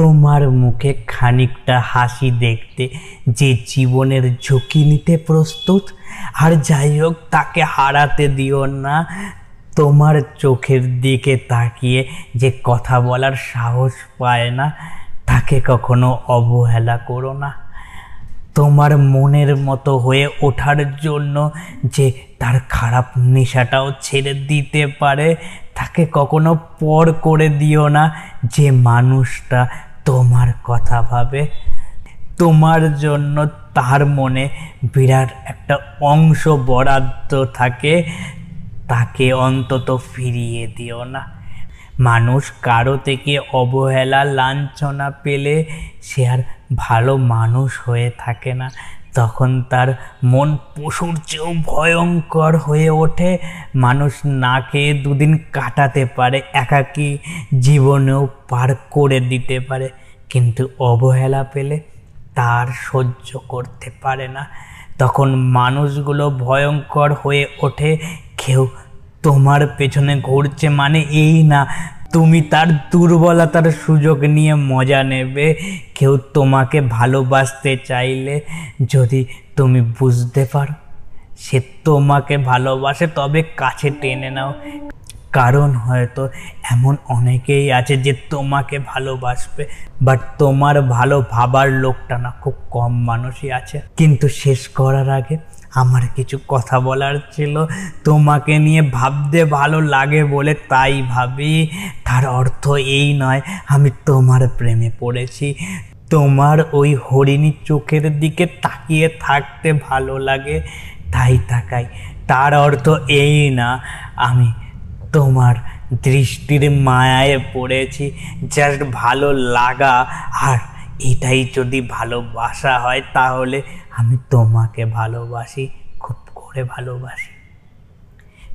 তোমার মুখে খানিকটা হাসি দেখতে যে জীবনের ঝুঁকি নিতে প্রস্তুত? আর যাই হোক, তাকে হারাতে দিও না। তোমার চোখের দিকে তাকিয়ে যে কথা বলার সাহস পায় না, তাকে কখনো অবহেলা করো না। তোমার মনের মতো হয়ে ওঠার জন্য যে তার খারাপ নেশাটাও ছেড়ে দিতে পারে, তাকে কখনো পর করে দিও না যে মানুষটা তোমার কথা ভাবে। তোমার জন্য তার মনে বিরাট একটা অংশ বরাদ্দ থাকে। তাকে অন্তত ফিরিয়ে দিও না। মানুষ কারও থেকে অবহেলা, লাঞ্ছনা পেলে সে আর ভালো মানুষ হয়ে থাকে না। তখন তার মন পশুর চেয়েও ভয়ঙ্কর হয়ে ওঠে। মানুষ না খেয়ে দুদিন কাটাতে পারে, একাকী জীবনেও পার করে দিতে পারে। কিন্তু অবহেলা পেলে তার সহ্য করতে পারে না। তখন মানুষগুলো ভয়ঙ্কর হয়ে ওঠে, কেউ তোমার পেছনে ঘুরছে মানে এই না তুমি তার দুর্বলতার সুযোগ নিয়ে মজা নেবে। কেউ তোমাকে ভালোবাসতে চাইলে যদি তুমি বুঝতে পারো, সে তোমাকে ভালোবাসে, তবে কাছে টেনে নাও। কারণ হয়তো এমন অনেকেই আছে যে তোমাকে ভালোবাসবে বাট তোমার ভালো ভাবার লোকটা না, খুব কম মানুষই আছে। কিন্তু শেষ করার আগে আমার কিছু কথা বলার ছিল। তোমাকে নিয়ে ভাবতে ভালো লাগে বলে তাই ভাবি। তার অর্থ এই নয়, আমি তোমার প্রেমে পড়েছি। তোমার ওই হরিণী চোখের দিকে তাকিয়ে থাকতে ভালো লাগে। তাই তাকাই। তার অর্থ এই না, আমি তোমার দৃষ্টির মায়ায় পড়েছি জাস্ট ভালো লাগা। আর এটাই যদি ভালোবাসা হয়, তাহলে আমি তোমাকে ভালোবাসি, খুব করে ভালোবাসি।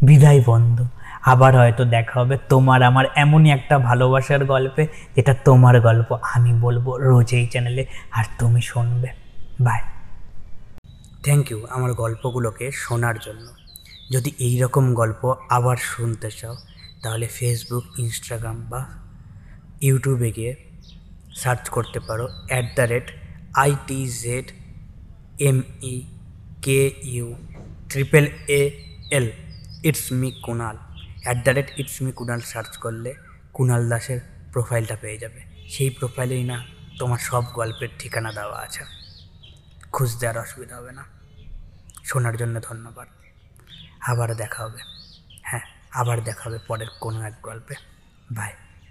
বিদায় বন্ধু, আবার হয়তো দেখা হবে। তোমার আমার এমনই একটা ভালোবাসার গল্পে, যেটা তোমার গল্প আমি বলব রোজ এই চ্যানেলে আর তুমি শুনবে। বাই থ্যাংক ইউ আমার গল্পগুলোকে শোনার জন্য। যদি এই রকম গল্প আবার শুনতে চাও, তাহলে ফেসবুক ইনস্টাগ্রাম বা ইউটিউবে গিয়ে সার্চ করতে পারো at the rate IT Z M E K U triple A L it's me Kunal at the rate it's me Kunal search করলে কুনাল দাসের প্রোফাইলটা পেয়ে যাবে। সেই প্রোফাইলেই না তোমার সব গল্পের ঠিকানা দেওয়া আছে। খুঁজতে আর অসুবিধা হবে না। শোনার জন্য ধন্যবাদ। আবার দেখা হবে। হ্যাঁ আবার দেখা হবে পরের কোনো এক গল্পে। বাই